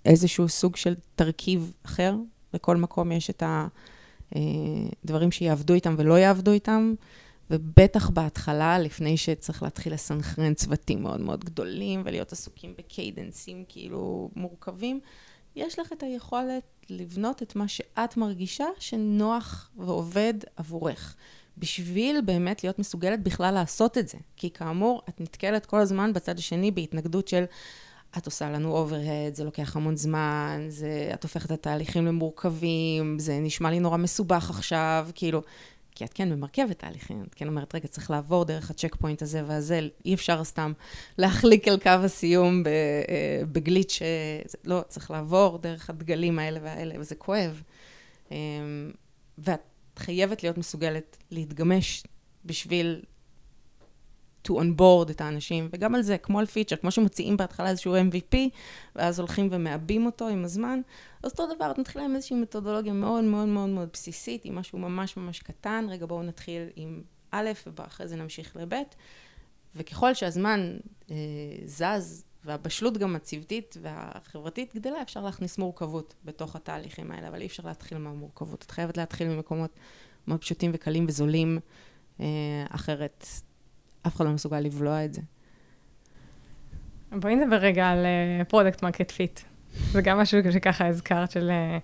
איזשהו סוג של תרכיב אחר, לכל מקום יש את הדברים אה, שיעבדו איתם ולא יעבדו איתם. ובטח בהתחלה, לפני שצריך להתחיל לסנכרן צוותים מאוד מאוד גדולים ולהיות עסוקים ב cadence ים כאילו מורכבים, יש לך את היכולת לבנות את מה שאת מרגישה שנוח ועובד עבורך. בשביל באמת להיות מסוגלת בכלל לעשות את זה. כי כאמור, את נתקלת כל הזמן בצד השני בהתנגדות של את עושה לנו overhead, זה לוקח המון זמן, זה, את הופכת את התהליכים למורכבים, זה נשמע לי נורא מסובך עכשיו, כאילו, כי את כן ממרכבת תהליכים, את כן אומרת, רגע, צריך לעבור דרך הצ'ק פוינט הזה והזה, אי אפשר סתם להחליק על קו הסיום אה, בגליץ', לא, צריך לעבור דרך הדגלים האלה והאלה, וזה כואב. אמ, ואת חייבת להיות מסוגלת להתגמש בשביל to onboard את האנשים, וגם על זה, כמו על פיצ'ר, כמו שמוציאים בהתחלה איזשהו MVP, ואז הולכים ומעבים אותו עם הזמן, אז אותו דבר, את מתחילה עם איזושהי מתודולוגיה מאוד מאוד מאוד מאוד בסיסית, עם משהו ממש ממש קטן, רגע בואו נתחיל עם א', ואחרי זה נמשיך לב', וככל שהזמן אה, זז, והבשלות גם הצוותית והחברתית גדלה, אפשר להכניס מורכבות בתוך התהליכים האלה, אבל אי אפשר להתחיל מהמורכבות. את חייבת להתחיל ממקומות מאוד פשוטים וקלים וזולים, אה, אחרת אף אחד לא מסוגל לבלוע את זה. בואי נדבר רגע על product market fit. זה גם משהו שככה הזכרת של uh,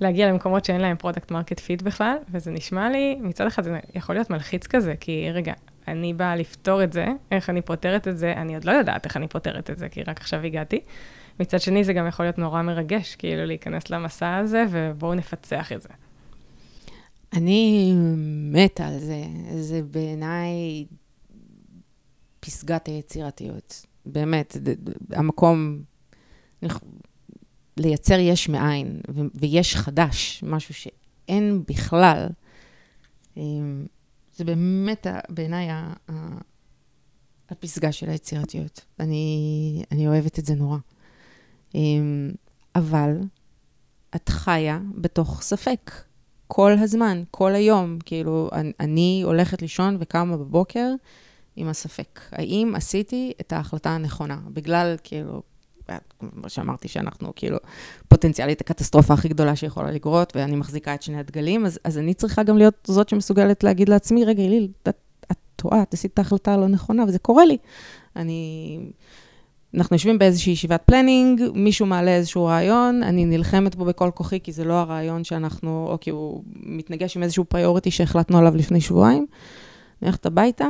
להגיע למקומות שאין להם product market fit בכלל, וזה נשמע לי, מצד אחד זה יכול להיות מלחיץ כזה, כי רגע, אני באה לפתור את זה, איך אני פותרת את זה, אני עוד לא יודעת איך אני פותרת את זה, כי רק עכשיו הגעתי. מצד שני, זה גם יכול להיות נורא מרגש, כאילו להיכנס למסע הזה, ובואו נפצח את זה. אני מתה על זה. זה בעיניי פסגת היצירתיות. באמת, המקום לייצר יש מאין, ויש חדש, משהו שאין בכלל. אמ, זה באמת בעיניי הפסגה של היצירתיות. אני, אני אוהבת את זה נורא. אמ, אבל את חיה בתוך ספק. כל הזמן, כל היום. כאילו, אני, הולכת לישון וקמה בבוקר עם הספק. האם עשיתי את ההחלטה הנכונה? בגלל, כאילו, כמו שאמרתי, שאנחנו כאילו פוטנציאלית הקטסטרופה הכי גדולה שיכולה לקרות, ואני מחזיקה את שני הדגלים, אז, אז אני צריכה גם להיות זאת שמסוגלת להגיד לעצמי, רגע, אליל, את, את טועה, את עשית את ההחלטה הלא נכונה, וזה קורה לי. אני... אנחנו יושבים באיזושהי ישיבת planning, מישהו מעלה איזשהו רעיון, אני נלחמת בו בכל כוחי, כי זה לא הרעיון שאנחנו, או כי הוא מתנגש עם איזשהו priority שהחלטנו עליו לפני שבועיים. אני הולכת הביתה,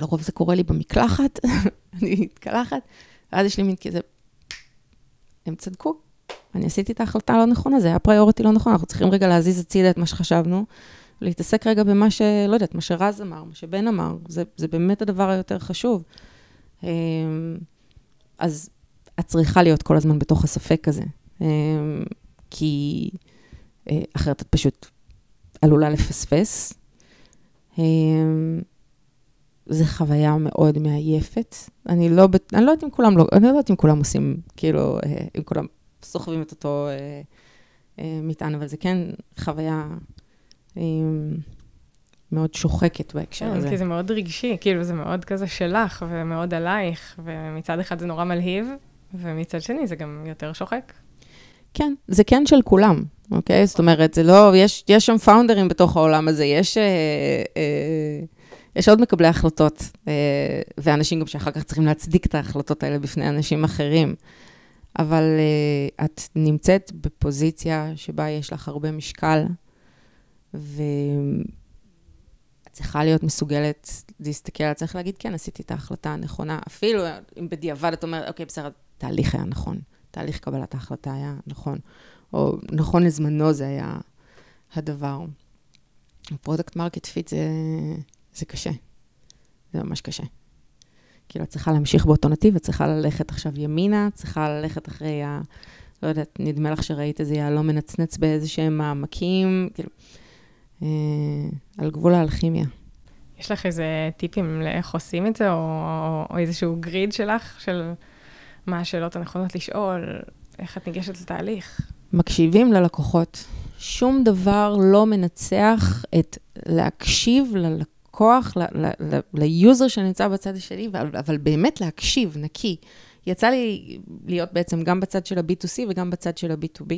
לרוב זה קורה לי במקלחת, אני מתקלחת, ואז יש לי מין כזה, הם צדקו, אני עשיתי את ההחלטה הלא נכונה, זה היה פריוריטי לא נכון, אנחנו צריכים רגע להזיז הצידה את מה שחשבנו, להתעסק רגע במה ש... לא יודעת, מה שרז אמר, מה שבן אמר, זה, זה באמת הדבר היותר חשוב. אמ, אז את צריכה להיות כל הזמן בתוך הספק הזה, אמ, כי אה, אחרת את פשוט עלולה לפספס. זו חוויה מאוד מעייפת. אני לא, אני לא יודעת אם כולם, לא, אני לא יודעת אם כולם עושים, כאילו, אה, אם כולם סוחבים את אותו אה, אה, מטען, אבל זה כן חוויה אה, מאוד שוחקת בהקשר כן, הזה. כי זה מאוד רגשי, כאילו, זה מאוד כזה שלך ומאוד עלייך, ומצד אחד זה נורא מלהיב, ומצד שני זה גם יותר שוחק. כן, זה כן של כולם, אוקיי? זאת אומרת, זה לא, יש, יש שם פאונדרים בתוך העולם הזה, יש... אה, אה, יש עוד מקבלי החלטות, אה, ואנשים גם שאחר כך צריכים להצדיק את ההחלטות האלה בפני אנשים אחרים. אבל אה, את נמצאת בפוזיציה שבה יש לך הרבה משקל, ואת צריכה להיות מסוגלת להסתכל, את צריכה להגיד, כן, עשיתי את ההחלטה הנכונה. אפילו אם בדיעבד את אומרת, אוקיי, בסדר, תהליך היה נכון, תהליך קבלת ההחלטה היה נכון, או נכון לזמנו זה היה הדבר. product market fit זה... זה קשה. זה ממש קשה. כאילו, את צריכה להמשיך באותו נתיב, את צריכה ללכת עכשיו ימינה, את צריכה ללכת אחרי ה... לא יודעת, נדמה לך שראית איזה יהלום מנצנץ באיזה שהם מעמקים, כאילו, אה, על גבול האלכימיה. יש לך איזה טיפים לאיך עושים את זה, או, או, או איזשהו grid שלך, של מה השאלות הנכונות לשאול, איך את ניגשת לתהליך? מקשיבים ללקוחות. שום דבר לא מנצח את להקשיב ללקוחות. כוח ל user שנמצא בצד השני, אבל, באמת להקשיב, נקי. יצא לי להיות בעצם גם בצד של ה-B2C וגם בצד של ה-B2B.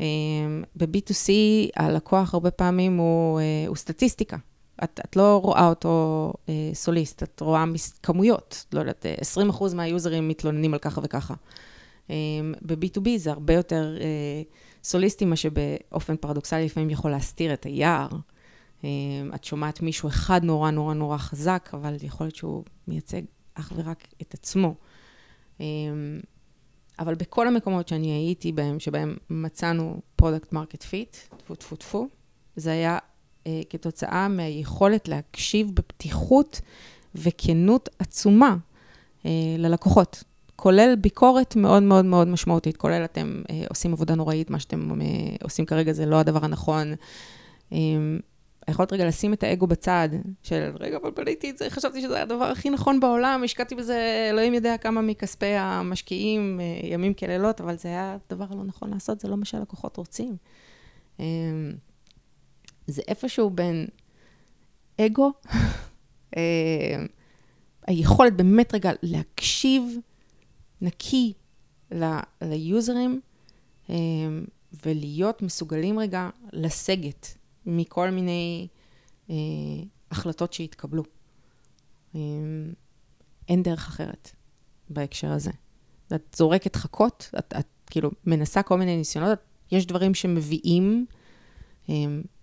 אמ, ב-B2C הלקוח הרבה פעמים אה, הוא סטטיסטיקה. את, את לא רואה אותו אה, סוליסט, את רואה מס, כמויות, לא יודעת, 20 אחוז מהיוזרים מתלוננים על ככה וככה. אה, ב-B2B זה הרבה יותר אה, סוליסטי, מה שבאופן פרדוקסלי לפעמים יכול להסתיר את היער. אה, את שומעת מישהו אחד נורא נורא נורא חזק, אבל יכול להיות שהוא מייצג אך ורק את עצמו. אה, אבל בכל המקומות שאני הייתי בהם, שבהם מצאנו product market fit, טפו טפו טפו, זה היה אה, כתוצאה מהיכולת להקשיב בפתיחות וכנות עצומה אה, ללקוחות, כולל ביקורת מאוד מאוד מאוד משמעותית, כולל אתם אה, עושים עבודה נוראית, מה שאתם אה, עושים כרגע זה לא הדבר הנכון. אה, היכולת רגע לשים את האגו בצד, של רגע, אבל בניתי את זה, חשבתי שזה היה הדבר הכי נכון בעולם, השקעתי בזה, אלוהים יודע כמה מכספי המשקיעים, אה, ימים כלילות, אבל זה היה הדבר הלא נכון לעשות, זה לא מה שהלקוחות רוצים. אה, זה איפשהו בין אגו, אה, היכולת באמת רגע להקשיב נקי ליוזרים, ולהיות מסוגלים רגע לסגת. מכל מיני אה, החלטות שהתקבלו. אה, אין דרך אחרת בהקשר הזה. את זורקת חכות, את, את כאילו מנסה כל מיני ניסיונות, יש דברים שמביאים, אה,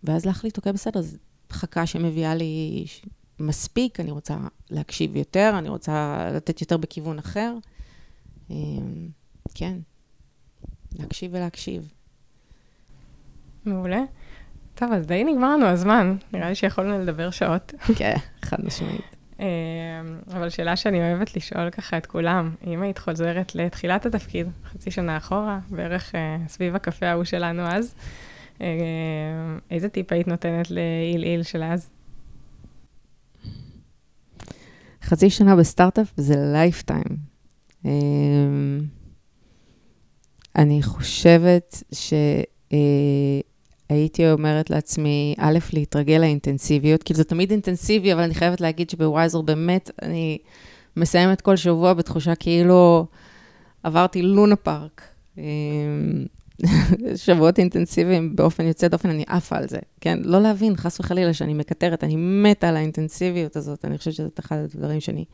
ואז להחליט, אוקיי, בסדר, זו חכה שמביאה לי מספיק, אני רוצה להקשיב יותר, אני רוצה לתת יותר בכיוון אחר. אה, כן, להקשיב ולהקשיב. מעולה. טוב, אז די נגמר לנו הזמן, נראה לי שיכולנו לדבר שעות. כן, חד משמעית. אמ, אבל שאלה שאני אוהבת לשאול ככה את כולם, אם היית חוזרת לתחילת התפקיד, חצי שנה אחורה, בערך אה, סביב הקפה ההוא שלנו אז, אה, איזה טיפ היית נותנת לאילאיל של אז? חצי שנה בסטארט-אפ זה lifetime. אמ, אני חושבת ש... אה, הייתי אומרת לעצמי, א', להתרגל לאינטנסיביות, כאילו זה תמיד אינטנסיבי, אבל אני חייבת להגיד שבווייזר באמת, אני מסיימת כל שבוע בתחושה כאילו עברתי לונה פארק. אמ, שבועות אינטנסיביים באופן יוצא דופן, אני עפה על זה, כן? לא להבין, חס וחלילה, שאני מקטרת, אני מתה על האינטנסיביות הזאת, אני חושבת שזה אחד הדברים שאני,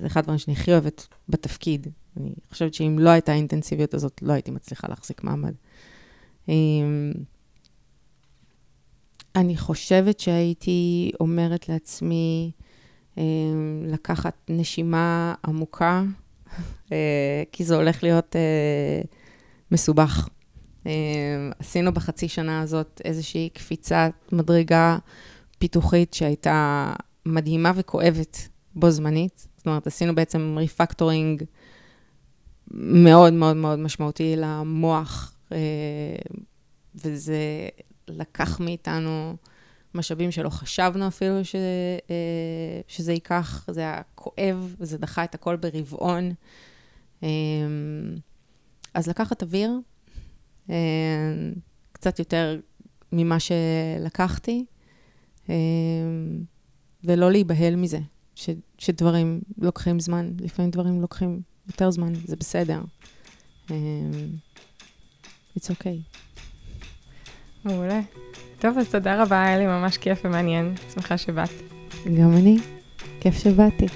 זה אחד הדברים שאני הכי אוהבת בתפקיד. אני חושבת שאם לא הייתה האינטנסיביות הזאת, לא הייתי מצליחה להחזיק מעמד. אני חושבת שהייתי אומרת לעצמי אה, לקחת נשימה עמוקה, אה, כי זה הולך להיות אה, מסובך. עשינו בחצי שנה הזאת איזושהי קפיצת מדרגה פיתוחית שהייתה מדהימה וכואבת בו זמנית. זאת אומרת, עשינו בעצם refactoring מאוד מאוד מאוד משמעותי למוח, וזה לקח מאיתנו משאבים שלא חשבנו אפילו ש, אה, שזה ייקח, זה היה כואב, זה דחה את הכל ברבעון. אה, אז לקחת אוויר, אה, קצת יותר ממה שלקחתי, ולא להיבהל מזה, ש, שדברים לוקחים זמן, לפעמים דברים לוקחים יותר זמן, זה בסדר. It's okay. מעולה. טוב, אז תודה רבה, היה לי ממש כיף ומעניין. שמחה שבאת. גם אני. כיף שבאתי.